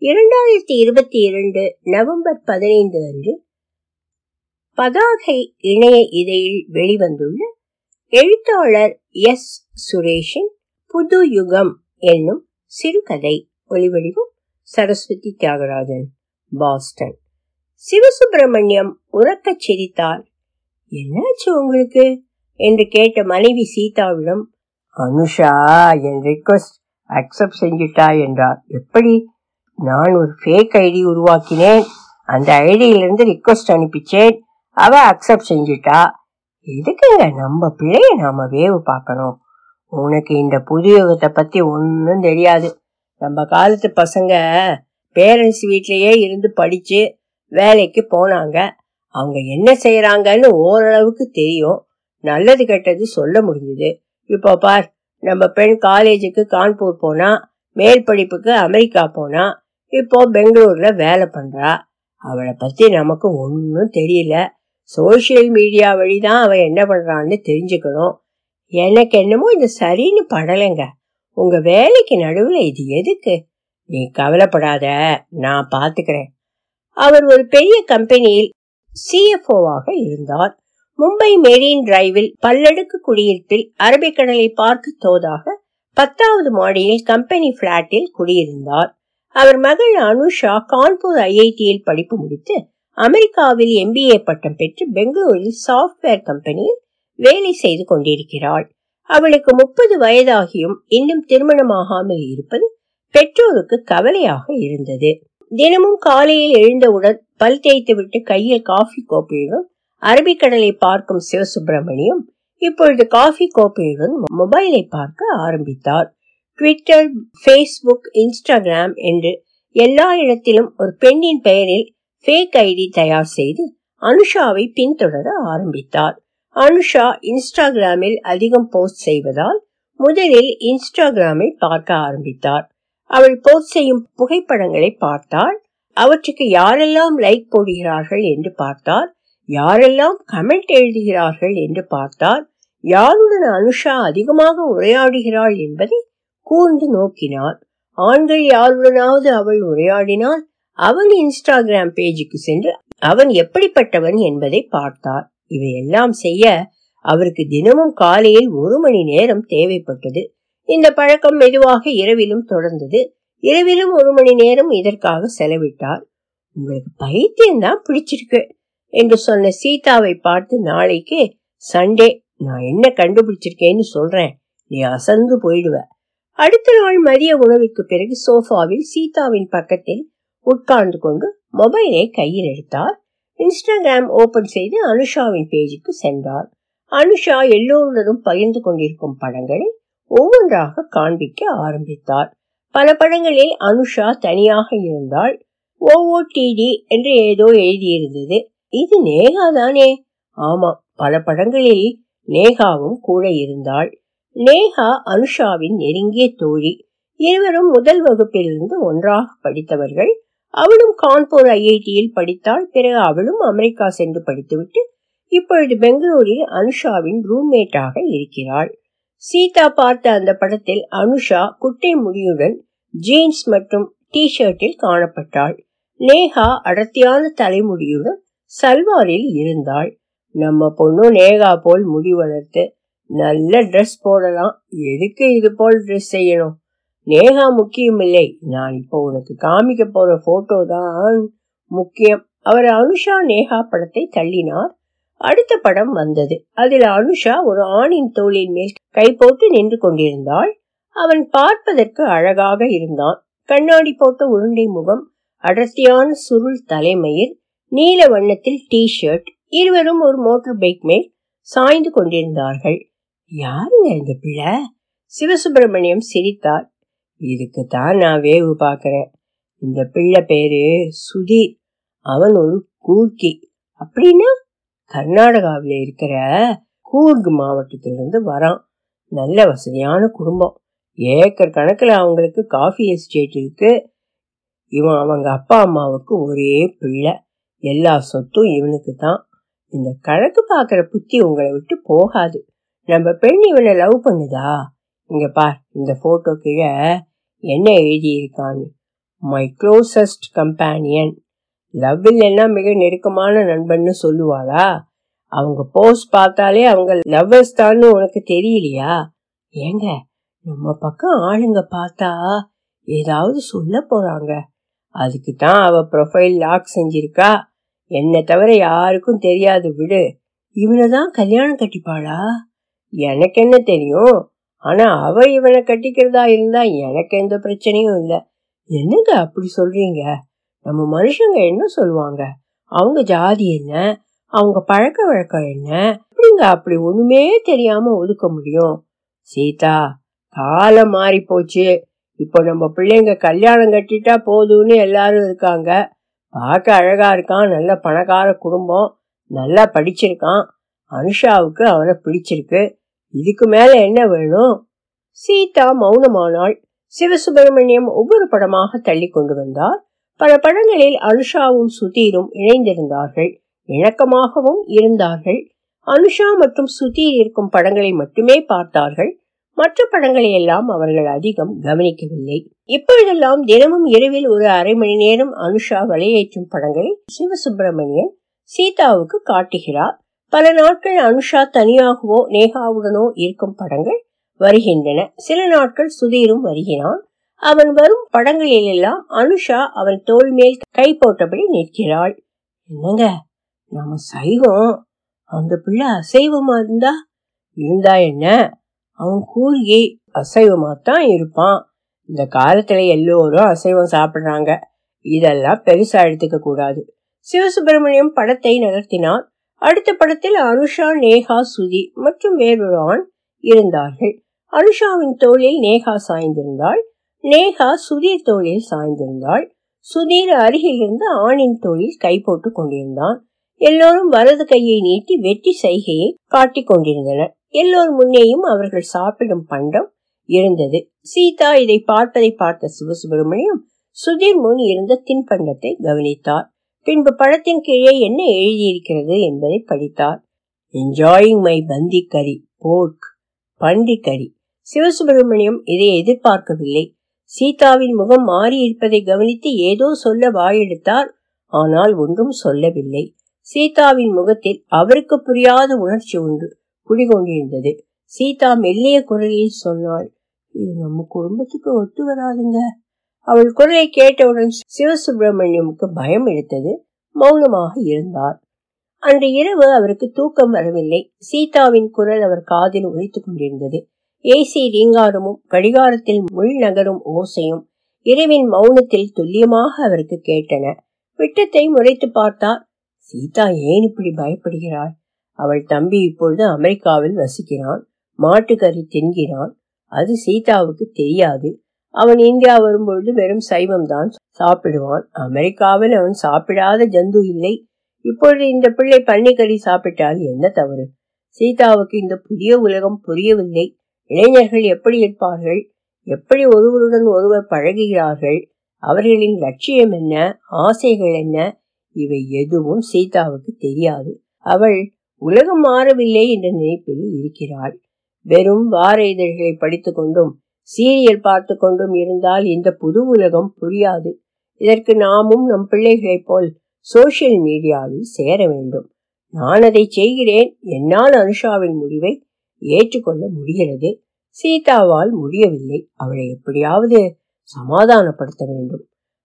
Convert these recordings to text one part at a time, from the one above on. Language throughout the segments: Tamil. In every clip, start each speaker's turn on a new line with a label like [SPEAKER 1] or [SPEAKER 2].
[SPEAKER 1] இரண்டாயிரத்தி இருபத்தி இரண்டு நவம்பர் பதினைந்து அன்று பதாகை இணைய இதழில் வெளிவந்துள்ள எழுத்தாளர் எஸ். சுரேஷின் புது யுகம் என்னும் சிறுகதை ஒளிவடிவும் சரஸ்வதி தியாகராஜன் பாஸ்டன். சிவசுப்பிரமணியம் உறக்கச் சிரித்தார். என்னாச்சு உங்களுக்கு? என்று கேட்ட மனைவி சீதாவிடம் அனுஷா என் ரிக்வஸ்ட் அக்செப்ட் செஞ்சுட்டா என்றார். எப்படி? நான் ஒரு ஃபேக் ஐடி உருவாக்கினேன். அந்த ஐடியிலிருந்து ரிக்வஸ்ட் அனுப்பிச்சேன். அவ அக்செப்ட் செஞ்சுட்டா. எதுக்குங்க? நம்ம பிள்ளைய நாம வேவு பார்க்கணும். உனக்கு இந்த புது யுகத்தை பத்தி ஒன்றும் தெரியாது. நம்ம காலத்து பசங்க பேரண்ட்ஸ் வீட்லயே இருந்து படிச்சு வேலைக்கு போனாங்க. அவங்க என்ன செய்யறாங்கன்னு ஓரளவுக்கு தெரியும். நல்லது கெட்டது சொல்ல முடிஞ்சுது. இப்போ பார் நம்ம பெண் காலேஜுக்கு கான்பூர் போனா மேல் படிப்புக்கு அமெரிக்கா போனா இப்போ பெங்களூர்ல வேலை பண்றா. அவளை பத்தி நமக்கு ஒன்றும் தெரியல. சோசியல் மீடியா வழிதான் அவன் என்ன பண்றான்னு தெரிஞ்சுக்கணும். எனக்கு என்னமோ இது சரின்னு படலைங்க. உங்க வேலைக்கு நடுவுல இது எதுக்கு? நீ கவலைப்படாத நான் பாத்துக்கிறேன். அவர் ஒரு பெரிய கம்பெனியில் சிஎஃப்ஓவாக இருந்தார். மும்பை மெரீன் டிரைவில் பல்லடுக்கு குடியிருப்பில் அரபிக்கடலை பார்க்க தோதாக பத்தாவது மாடியில் கம்பெனி பிளாட்டில் குடியிருந்தார். அவர் மகள் அனுஷா கான்பூர் ஐஐடியில் படிப்பு முடித்து அமெரிக்காவில் எம்பிஏ பட்டம் பெற்று பெங்களூரில் சாப்ட்வேர் கம்பெனியில் வேலை செய்து கொண்டிருக்கிறாள். அவளுக்கு முப்பது வயதாகியும் இன்னும் திருமணமாகாமல் இருப்பது பெற்றோருக்கு கவலையாக இருந்தது. தினமும் காலையில் எழுந்தவுடன் பல் தேய்த்துவிட்டு கையில் காஃபி கோப்பையுடன் அரபிக்கடலை பார்க்கும் சிவசுப்பிரமணியம் இப்பொழுது காஃபி கோப்பையுடன் மொபைலை பார்க்க ஆரம்பித்தார். ட்விட்டர் ஃபேஸ்புக் இன்ஸ்டாகிராம் என்று எல்லா இடத்திலும் ஒரு பெண்ணின் பெயரில் ஃபேக் ஐடி தயார் செய்து அனுஷாவை பின்தொடர ஆரம்பித்தார். அனுஷா இன்ஸ்டாகிராமில் அதிகம் போஸ்ட் செய்வதால் முதலில் இன்ஸ்டாகிராமை பார்க்க ஆரம்பித்தார். அவள் போஸ்ட் செய்யும் புகைப்படங்களை பார்த்தால் அவற்றுக்கு யாரெல்லாம் லைக் போடுகிறார்கள் என்று பார்த்தார். யாரெல்லாம் கமெண்ட் எழுதுகிறார்கள் என்று பார்த்தார். யாருடன் அனுஷா அதிகமாக உரையாடுகிறாள் என்பதை கூர்ந்து நோக்கினார் ஆண்கள் யாருடனாவது அவள் உரையாடினால் அவன் இன்ஸ்டாகிராம் பேஜுக்கு சென்று அவன் எப்படிப்பட்டவன் என்பதை பார்த்தார் இவையெல்லாம் செய்ய அவருக்கு தினமும் காலையில் ஒரு மணி நேரம் தேவைப்பட்டது. இந்த பழக்கம் மெதுவாக இரவிலும் தொடர்ந்தது. இரவிலும் ஒரு மணி நேரம் இதற்காக செலவிட்டார் உங்களுக்கு பைத்தியம் தான் பிடிச்சிருக்கு என்று சொன்ன சீதாவை பார்த்து நாளைக்கு சண்டே நான் என்ன கண்டுபிடிச்சிருக்கேன்னு சொல்றேன். நீ அசந்து போயிடுவ. அடுத்த நாள் மதிய உணவிற்கு பிறகு சோஃபாவில் சீதாவின் பக்கத்தில் உட்கார்ந்து கொண்டு மொபைலை கையில் எடுத்தார். இன்ஸ்டாகிராம் ஓபன் செய்து அனுஷாவின் பேஜுக்கு சென்றார். அனுஷா எல்லோருடனும் பகிர்ந்து கொண்டிருக்கும் படங்களை ஒவ்வொன்றாக காண்பிக்க ஆரம்பித்தார். பல படங்களில் அனுஷா தனியாக இருந்தால் ஓஓடிடி என்று ஏதோ எழுதியிருந்தது. இது நேகா தானே ஆமா பல படங்களில் நேகாவும் கூட இருந்தாள். நேகா அனுஷாவின் நெருங்கிய தோழி. இருவரும் முதல் வகுப்பிலிருந்து ஒன்றாக படித்தவர்கள். அவளும் கான்பூர் ஐஐடியில் படித்தாள். பிறகு அவளும் அமெரிக்கா சென்று படித்துவிட்டு இப்பொழுது பெங்களூரில் அனுஷாவின் ரூம்மேட்டாக இருக்கிறாள். சீதா பார்த்த அந்த படத்தில் அனுஷா குட்டை முடியுடன் ஜீன்ஸ் மற்றும் டி ஷர்ட்டில் காணப்பட்டாள். நேகா அடர்த்தியான தலைமுடியுடன் சல்வாரில் இருந்தாள். நம்ம பொண்ணு நேகா போல் முடி வளர்த்து நல்ல ட்ரெஸ் போடலாம். எதுக்கு இது போல் ட்ரெஸ் செய்யணும்? நேகா முக்கியமில்லை நான் இப்போ உனக்கு காமிக்க போற போட்டோ தான் முக்கியம். அவர் அனுஷா நேகா படத்தை தள்ளினார். அடுத்த படம் வந்தது. அதில் அனுஷா ஒரு ஆணின் தோளின் மேல் கை போட்டு நின்று கொண்டிருந்தாள். அவன் பார்ப்பதற்கு அழகாக இருந்தான். கண்ணாடி போட்ட உருண்டை முகம் அடர்த்தியான சுருள் தலைமையில் நீல வண்ணத்தில் டி ஷர்ட் இருவரும் ஒரு மோட்டார் பைக் மேல் சாய்ந்து கொண்டிருந்தார்கள். யாருங்க இந்த பிள்ளை? சிவசுப்பிரமணியம் சிரித்தார் இதுக்கு தான் நான் வேவு பார்க்கறேன். இந்த பிள்ளை பேரு சுதீர் அவன் ஒரு கூர்க்கி அப்படின்னா கர்நாடகாவில் இருக்கிற கூர்க் மாவட்டத்திலிருந்து வரான். நல்ல வசதியான குடும்பம். ஏக்கர் கணக்கில் அவங்களுக்கு காஃபி எஸ்டேட் இருக்கு. இவன் அவங்க அப்பா அம்மாவுக்கு ஒரே பிள்ளை. எல்லா சொத்தும் இவனுக்கு தான் இந்த கணக்கு பார்க்குற புத்தி உங்களை விட்டு போகாது. நம்ம பெண் இவனை லவ் பண்ணுதா? இங்க பார் இந்த போட்டோ கீழே என்ன எழுதியிருக்கான்னு மை க்ளோசஸ்ட் கம்பேனியன் லவ் இல்லைன்னா மிக நெருக்கமான நண்பன்னு சொல்லுவாளா? அவங்க போஸ்ட் பார்த்தாலே அவங்க லவ்வர்ஸ் தான்னு உனக்கு தெரியலையா? ஏங்க நம்ம பக்கம் ஆளுங்க பார்த்தா ஏதாவது சொல்ல போறாங்க. அதுக்கு தான் அவ ப்ரொஃபைல் லாக் செஞ்சிருக்கா. என்னை தவிர யாருக்கும் தெரியாது விடு. இவனை தான் கல்யாணம் கட்டிப்பாளா? எனக்கு என்ன தெரியும்? ஆனா அவ இவனை கட்டிக்கிறதா இருந்தா எனக்கு எந்த பிரச்சனையும் இல்லை. என்னங்க அப்படி சொல்றீங்க? நம்ம மனுஷங்க என்ன சொல்லுவாங்க? அவங்க ஜாதி என்ன? அவங்க பழக்க வழக்கம் என்ன? எப்படிங்க அப்படி ஒண்ணுமே தெரியாம ஒதுக்க முடியும்? சீதா காலம் மாறி போச்சு. இப்போ நம்ம பிள்ளைங்க கல்யாணம் கட்டிட்டா போதும்னு எல்லாரும் இருக்காங்க. பார்க்க அழகா இருக்கான். நல்ல பணக்கார குடும்பம். நல்லா படிச்சிருக்கான். அனுஷாவுக்கு அவனை பிடிச்சிருக்கு. இதுக்கு மேல என்ன வேணும்? சீதா மௌனமானாள் சிவசுப்பிரமணியம் ஒவ்வொரு படமாக தள்ளி கொண்டு வந்தார். பல படங்களில் அனுஷாவும் சுதீரும் இணைந்திருந்தார்கள். இணக்கமாகவும் இருந்தார்கள். அனுஷா மற்றும் சுதீர் இருக்கும் படங்களை மட்டுமே பார்த்தார்கள். மற்ற படங்களை எல்லாம் அவர்கள் அதிகம் கவனிக்கவில்லை. இப்பொழுதெல்லாம் தினமும் இரவில் ஒரு அரை மணி நேரம் அனுஷா வலையேற்றும் படங்களை சிவசுப்பிரமணியன் சீதாவுக்கு காட்டுகிறார். பல நாட்கள் அனுஷா தனியாகவோ நேகாவுடனோ இருக்கும் படங்கள் வருகின்றன. சில நாட்கள் சுதீரும் வருகிறான். அவன் வரும் படங்களில் எல்லாம் அனுஷா அவன் தோல் மேல் கை போட்டபடி நிற்கிறாள். என்னங்க? நாம சைவம். அந்த பிள்ளை அசைவமா இருந்தா? இருந்தா என்ன? அவன் கூறுகி அசைவமாத்தான் இருப்பான். இந்த காலத்துல எல்லோரும் அசைவம் சாப்பிடுறாங்க. இதெல்லாம் பெருசா எடுத்துக்க கூடாது. சிவசுப்பிரமணியம் படத்தை நகர்த்தினான். அடுத்த படத்தில் அனுஷா நேகா சுதி மற்றும் வேறொரு ஆண் இருந்தார்கள். அனுஷாவின் தோளில் நேகா சாய்ந்திருந்தாள். நேகா சுதீர் தோளில் சாய்ந்திருந்தாள். சுதீர் அருகில் இருந்து ஆணின் தோளில் கை போட்டு கொண்டிருந்தான். எல்லோரும் வலது கையை நீட்டி வெட்டி சைகையை காட்டிக் கொண்டிருந்தனர். எல்லோர் முன்னேயும் அவர்கள் சாப்பிடும் பண்டம் இருந்தது. சீதா இதை பார்ப்பதை பார்த்த சிவசுப்பிரமணியம் சுதீர் முன் இருந்த தின்பண்டத்தை கவனித்தார். பின்பு பழத்தின் கீழே என்ன எழுதியிருக்கிறது என்பதை படித்தார். என்ஜாயிங் மை பந்தி கறி போர்க் பண்டி கறி சிவசுப்பிரமணியம் இதை எதிர்பார்க்கவில்லை. சீதாவின் முகம் மாறி இருப்பதை கவனித்து ஏதோ சொல்ல வாயெடுத்தார். ஆனால் ஒன்றும் சொல்லவில்லை. சீதாவின் முகத்தில் அவருக்கு புரியாத உணர்ச்சி ஒன்று குடிகொண்டிருந்தது. சீதா மெல்லிய குரலில் சொன்னாள் இது நம்ம குடும்பத்துக்கு ஒத்து வராதுங்க. அவள் குரலை கேட்டவுடன் சிவசுப்பிரமணியமுக்கு பயம் எடுத்தது. மௌனமாக இருந்தார். அன்று இரவு அவருக்கு தூக்கம் வரவில்லை. சீதாவின் குரல் அவர் காதில் உரைத்துக் கொண்டிருந்தது. ஏசி ரீங்காரமும் கடிகாரத்தில் முள் நகரும் ஓசையும் இரவின் மௌனத்தில் துல்லியமாக அவருக்கு கேட்டன. விட்டத்தை முறைத்து பார்த்தார். சீதா ஏன் இப்படி பயப்படுகிறாள்? அவள் தம்பி இப்பொழுது அமெரிக்காவில் வசிக்கிறான். மாட்டுக்கறி தின்கிறான். அது சீதாவுக்கு தெரியாது. அவன் இந்தியா வரும்பொழுது வெறும் சைவம் தான் சாப்பிடுவான். அமெரிக்காவில் அவன் சாப்பிடாத ஜந்து இல்லை. இப்பொழுது இந்த பிள்ளை பன்னிக்கறி சாப்பிட்டால் என்ன தவறு? சீதாவுக்கு இந்த புதிய உலகம் புரியவில்லை. இளைஞர்கள் எப்படி இருப்பார்கள்? எப்படி ஒருவருடன் ஒருவர் பழகுகிறார்கள்? அவர்களின் லட்சியம் என்ன? ஆசைகள் என்ன? இவை எதுவும் சீதாவுக்கு தெரியாது. அவள் உலகம் மாறவில்லை என்ற நினைப்பில் இருக்கிறாள். வெறும் வார இதழ்களை படித்துக் கொண்டும் சீரியல் பார்த்து கொண்டும் இருந்தால் இந்த புது உலகம் புரியாது. இதற்கு நாமும் நம் பிள்ளைகளைப் போல் சோசியல் மீடியாவில் சேர வேண்டும். நான் அதை செய்கிறேன். என்னால் அனுஷாவின் முடிவை ஏற்றுக்கொள்ள முடிகிறது. சீதாவால் முடியவில்லை. அவளை எப்படியாவது சமாதானப்படுத்த வேண்டும்.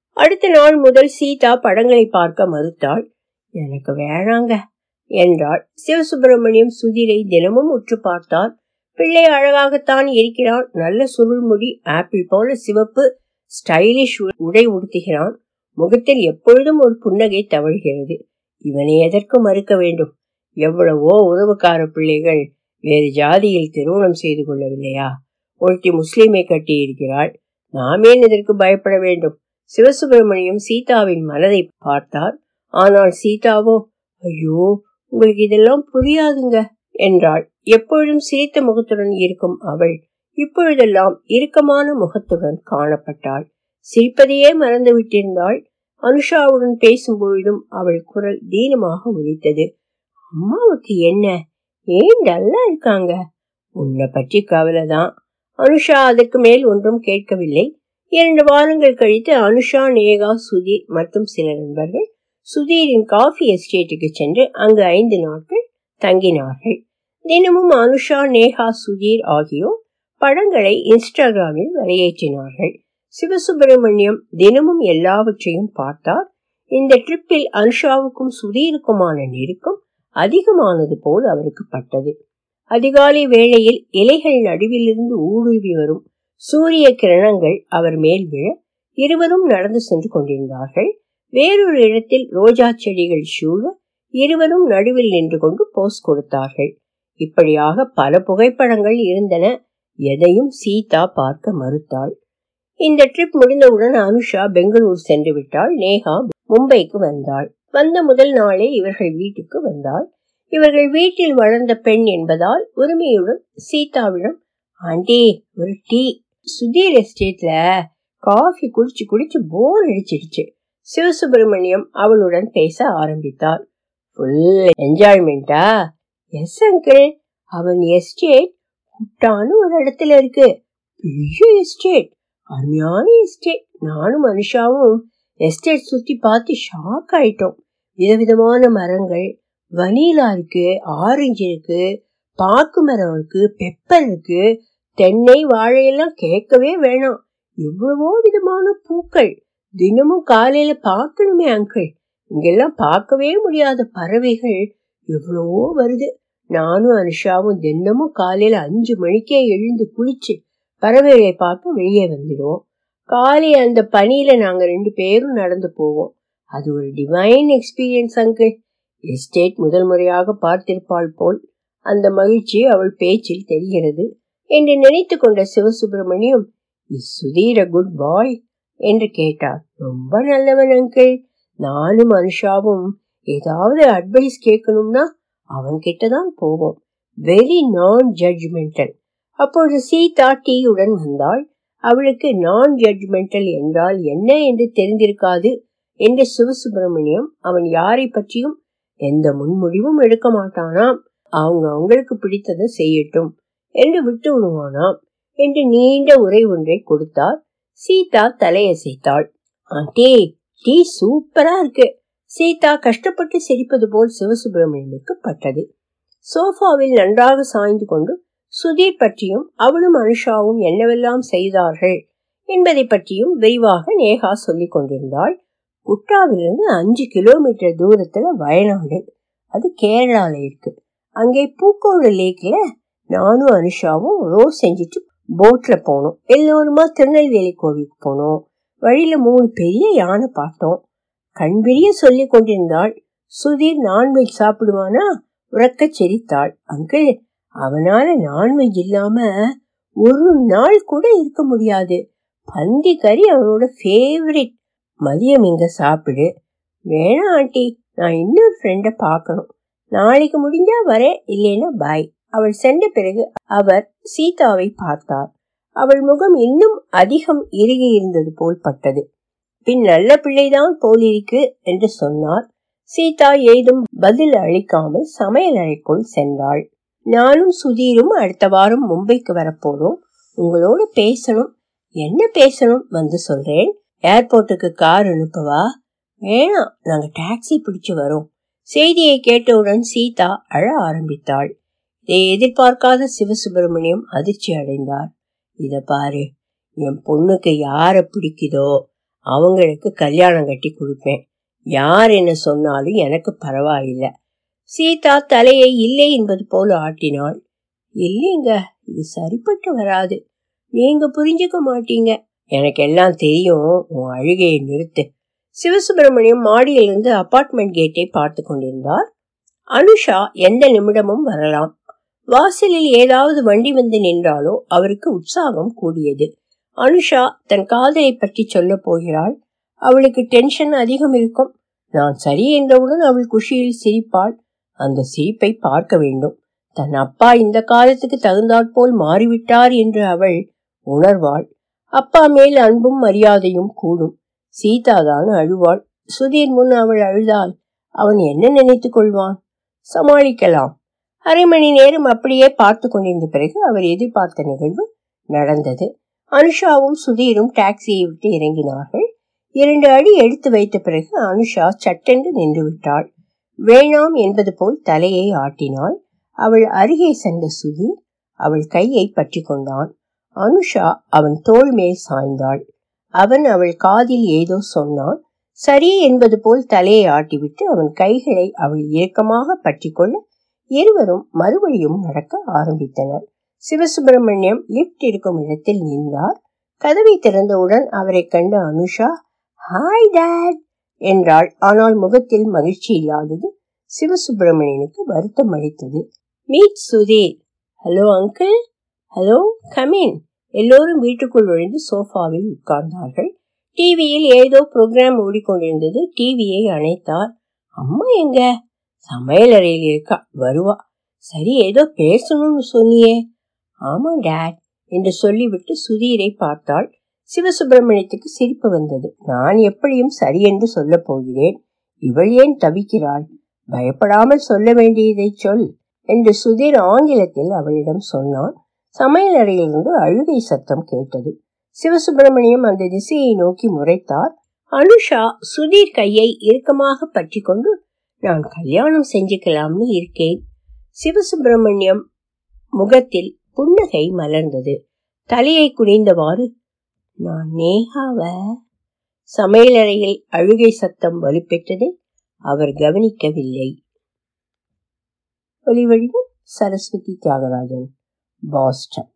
[SPEAKER 1] அடுத்த நாள் முதல் சீதா படங்களை பார்க்க மறுத்தாள். எனக்கு வேணாங்க என்றாள். சிவசுப்பிரமணியம் சுதிரை தினமும் உற்று பார்த்தார். பிள்ளை அழகாகத்தான் இருக்கிறான். நல்ல சுருள்முடி ஆப்பிள் போல சிவப்பு ஸ்டைலிஷ் உடை உடுத்துகிறான். முகத்தில் எப்பொழுதும் ஒரு புன்னகை தவழ்கிறது. இவனை எதற்கு மறுக்க வேண்டும்? எவ்வளவோ உறவுக்கார பிள்ளைகள் வேறு ஜாதியில் திருமணம் செய்து கொள்ளவில்லையா? ஒருத்தி முஸ்லீமை கட்டி இருக்கிறாள் நாம் ஏன் இதற்கு பயப்பட வேண்டும்? சிவசுப்பிரமணியம் சீதாவின் மனதை பார்த்தார். ஆனால் சீதாவோ ஐயோ உங்களுக்கு இதெல்லாம் புரியாதுங்க. என்றாள். எப்பொழுதும் சிரித்த முகத்துடன் இருக்கும் அவள் இப்பொழுதெல்லாம் இறுக்கமான முகத்துடன் காணப்பட்டாள். சிரிப்பதையே மறந்து விட்டிருந்தாள். அனுஷாவுடன் பேசும் பொழுதும் அவள் குரல் தீனமாக ஒலித்தது. அம்மாவுக்கு என்ன? ஏன் டல்லா இருக்காங்க? உன்னை பற்றி கவலைதான் அனுஷா அதற்கு மேல் ஒன்றும் கேட்கவில்லை. இரண்டு வாரங்கள் கழித்து அனுஷா நேகா சுதீர் மற்றும் சில நண்பர்கள் சுதீரின் காஃபி எஸ்டேட்டுக்கு சென்று அங்கு ஐந்து நாட்கள் தங்கினார்கள். தினமும் அனுஷா நேஹா சுதீர் ஆகியோர் படங்களை இன்ஸ்டாகிராமில் வெளியேற்றினார்கள் சிவசுப்பிரமணியம் தினமும் எல்லாவற்றையும் பார்த்தார். இந்த ட்ரிப்பில் அனுஷாவுக்கும் சுதீருக்குமான நெருக்கம் அதிகமானது போல் அவருக்கு பட்டது. அதிகாலை வேளையில் இலைகள் நடுவிலிருந்து ஊடுருவி வரும் சூரிய கிரணங்கள் அவர் மேல் விழ இருவரும் நடந்து சென்று கொண்டிருந்தார்கள். வேறொரு இடத்தில் ரோஜா செடிகள் சூழ இருவரும் நடுவில் நின்று கொண்டு போஸ் கொடுத்தார்கள். இப்படியாக பல புகைப்படங்கள் இருந்தன. எதையும் சீதா பார்க்க மறுத்தாள். இந்த ட்ரிப் முடிந்தவுடன் அனுஷா பெங்களூர் சென்று விட்டாள். நேகா மும்பைக்கு வந்தாள். வந்த முதல் நாளே இவர்கள் வீட்டுக்கு வந்தாள். இவர்கள் வீட்டில் வளர்ந்த பெண் என்பதால் உரிமையுடன் சீதாவிடம் ஆண்டி ஒரு டீ. சுதீர் எஸ்டேட்ல காஃபி குடிச்சு குடிச்சு போர் அடிச்சிடுச்சு. சிவசுப்பிரமணியம் அவளுடன் பேச ஆரம்பித்தார் ஃபுல் என்ஜாய்மெண்ட்டா எஸ் அங்கிள் அவன் எஸ்டேட் குட்டான்னு ஒரு இடத்துல இருக்கு. பெரிய எஸ்டேட் அருமையான எஸ்டேட் நானும் மனுஷாவும் எஸ்டேட் சுத்தி பார்த்து ஷாக் ஆயிட்டோம். விதவிதமான மரங்கள் வனீலா இருக்கு ஆரஞ்சு இருக்கு பாக்கு மரம் இருக்கு பெப்பர் இருக்கு. தென்னை வாழையெல்லாம் கேட்கவே வேணாம். எவ்வளவோ விதமான பூக்கள். தினமும் காலையில பார்க்கணுமே அங்கிள் இங்கெல்லாம் பார்க்கவே முடியாத பறவைகள் எவ்வளவோ வருது. நானும் அனுஷாவும் தினமும் காலையில அஞ்சு மணிக்கே எழுந்து குளிச்சு பறவைகளை பார்க்க வெளியே வந்துடுவோம். காலை அந்த பனியில நாங்க ரெண்டு பேரும் நடந்து போவோம். அது ஒரு டிவைன் எக்ஸ்பீரியன்ஸ் அங்கிள் எஸ்டேட் முதல் முறையாக பார்த்திருப்பாள் போல் அந்த மகிழ்ச்சி அவள் பேச்சில் தெரிகிறது என்று நினைத்து கொண்ட Sivasubramaniam is Sudheer a good boy? என்று கேட்டார். ரொம்ப நல்லவன் அங்கிள் நானும் அனுஷாவும் ஏதாவது அட்வைஸ் கேட்கணும்னா அவன் கிட்டதான் போவோம். வெரி நான் ஜட்ஜ்மெண்டல் அப்பொழுது சீதா டீயுடன் வந்தாள். அவளுக்கு நான் ஜட்ஜ்மெண்டல் என்றால் என்ன என்று தெரிந்திருக்காது என்று சிவசுப்பிரமணியம் அவன் யாரை பற்றியும் எந்த முன்முடிவும் எடுக்க மாட்டானாம். அவங்க அவங்களுக்கு பிடித்ததை செய்யட்டும் என்று விட்டு விடுவானாம் என்று நீண்ட உரை ஒன்றை கொடுத்தார். சீதா தலையசைத்தாள். ஆண்டே டீ சூப்பரா இருக்கு. சீதா கஷ்டப்பட்டு சிரிப்பது போல் சிவசுப்பிரமணியமுக்கு பட்டது. சோஃபாவில் நன்றாக சாய்ந்து கொண்டு சுதீர் பற்றியும் அவளும் அனுஷாவும் என்னவெல்லாம் செய்தார்கள் என்பதை பற்றியும் விரிவாக நேகா சொல்லிக் கொண்டிருந்தாள். குட்டாவிலிருந்து அஞ்சு கிலோமீட்டர் தூரத்துல வயநாடு. அது கேரளால இருக்கு. அங்கே பூக்கோடு லேக்ல நானும் அனுஷாவும் ரோஸ் செஞ்சுட்டு போட்ல போனோம். எல்லோருமா திருநெல்வேலி கோவிலுக்கு போனோம். வழியில மூணு பெரிய யானை பார்த்தோம். கண்பிரிய சொல்லி கொண்டிருந்தாள். சுதீர் நான்வெஜ் சாப்பிடுவானா? உறக்க செரித்தாள். அங்கிள் அவனால நான்வெஜ் இல்லாம ஒரு நாள் கூட இருக்க முடியாது. பந்தி கறி அவனோட ஃபேவரட் மதியம் இங்க சாப்பிடு. வேணாம் ஆண்டி நான் இன்னொரு ஃப்ரெண்டை பார்க்கணும். நாளைக்கு முடிஞ்சா வரேன் இல்லைன்னா பாய் அவள் சென்ற பிறகு அவர் சீதாவை பார்த்தார். அவள் முகம் இன்னும் அதிகம் இறுகி இருந்தது போல் பட்டது. பின் நல்ல பிள்ளைதான் போலிருக்கு என்று சொன்னார். சீதா ஏதும் பதில் அளிக்காமல் சமையல் அறைக்குள் சென்றாள். நானும் சுதீரும் அடுத்த வாரம் மும்பைக்கு வரப்போறோம். உங்களோட பேசணும். என்ன பேசணும் வந்து சொல்றேன். ஏர்போர்ட்டுக்கு கார் அனுப்பவா? வேணாம் நாங்க டாக்ஸி பிடிச்சு வரோம். செய்தியை கேட்டவுடன் சீதா அழ ஆரம்பித்தாள். இதை எதிர்பார்க்காத சிவசுப்பிரமணியம் அதிர்ச்சி அடைந்தார். இத பாரு என் பொண்ணுக்கு யார பிடிக்குதோ அவங்களுக்கு கல்யாணம் கட்டி கொடுப்பேன். யார் என்ன சொன்னாலும் எனக்கு பரவாயில்லை. சீதா தலையை இல்லை என்பது போல ஆட்டினாள். இல்லைங்க இது சரிப்பட்டு வராது. நீங்க புரிஞ்சுக்க மாட்டீங்க. எனக்கு எல்லாம் தெரியும் உன் அழுகையை நிறுத்து. சிவசுப்பிரமணியம் மாடியிலிருந்து அபார்ட்மெண்ட் கேட்டை பார்த்து கொண்டிருந்தார். அனுஷா எந்த நிமிடமும் வரலாம். வாசலில் ஏதாவது வண்டி வந்து நின்றாலோ அவருக்கு உற்சாகம் கூடியது. அனுஷா தன் காதலை பற்றி சொல்ல போகிறாள். அவளுக்கு டென்ஷன் அதிகம் இருக்கும். நான் சரி என்றவுடன் அவள் குஷியில் சிரிப்பாள். அந்த சிரிப்பை பார்க்க வேண்டும். தன் அப்பா இந்த காலத்துக்கு தகுந்தாற்போல் மாறிவிட்டார் என்று அவள் உணர்வாள். அப்பா மேல் அன்பும் மரியாதையும் கூடும். சீதாதான் அழுவாள். சுதீர் முன் அவள் அழுதால் அவன் என்ன நினைத்துக் கொள்வான்? சமாளிக்கலாம். அரை மணி நேரம் அப்படியே பார்த்து கொண்டிருந்த பிறகு அவர் எதிர்பார்த்த நிகழ்வு நடந்தது. அனுஷாவும் சுதீரும் டாக்ஸியை விட்டு இறங்கினார்கள். இரண்டு அடி எடுத்து வைத்த பிறகு அனுஷா சட்டென்று நின்று விட்டாள். வேணாம் என்பது போல் தலையை ஆட்டினாள். அவள் அருகே சென்ற சுதீர் அவள் கையை பற்றி கொண்டான். அனுஷா அவன் தோள் மேல் சாய்ந்தாள். அவன் அவள் காதில் ஏதோ சொன்னான். சரி என்பது போல் தலையை ஆட்டிவிட்டு அவன் கைகளை அவள் இறுக்கமாக பற்றி கொள்ள இருவரும் மறுபடியும் நடக்க ஆரம்பித்தனர். சிவசுப்பிரமணியம் லிப்ட் இருக்கும் இடத்தில் நின்றார். கதவை திறந்தவுடன் அவரை கண்ட அனுஷா ஹாய் டேட் என்றாள். ஆனால் முகத்தில் மகிழ்ச்சி இல்லாதது சிவசுப்பிரமணியனுக்கு வருத்தம் அளித்தது. Meet Sudheer hello uncle hello come in எல்லோரும் வீட்டுக்குள் நுழைந்து சோஃபாவில் உட்கார்ந்தார்கள். டிவியில் ஏதோ ப்ரோக்ராம் ஓடிக்கொண்டிருந்தது. டிவியை அணைத்தார். அம்மா எங்க? சமையல் அறையில் இருக்கா? வருவா. சரி ஏதோ பேசணும்னு சொன்னியே. ஆமா டேட் என்று சொல்லிவிட்டு சுதீரை பார்த்தாள் சிவசுப்பிரமணியத்துக்கு சிரிப்பு வந்தது. நான் எப்படியும் சரி என்று சொல்ல போகிறேன். இவள் ஏன் தவிக்கிறாள்? பயப்படாமல் சொல்ல வேண்டியதை சொல் என்று சுதீர் ஆங்கிலத்தில் அவளிடம் சொன்னான். சமையல் அறையிலிருந்து அழுகை சத்தம் கேட்டது. சிவசுப்பிரமணியம் அந்த திசையை நோக்கி முறைத்தார். அனுஷா சுதீர் கையை இறுக்கமாக பற்றி கொண்டு நான் கல்யாணம் செஞ்சுக்கலாம்னு இருக்கேன். சிவசுப்பிரமணியம் முகத்தில் புன்னகை மலர்ந்தது. தலையை குனிந்தவாறு நான் நேகாவ? சமையலறையில் அழுகை சத்தம் வலுப்பெற்றதை. அவர் கவனிக்கவில்லை. ஒலிவழிவு சரஸ்வதி தியாகராஜன் பாஸ்டன்.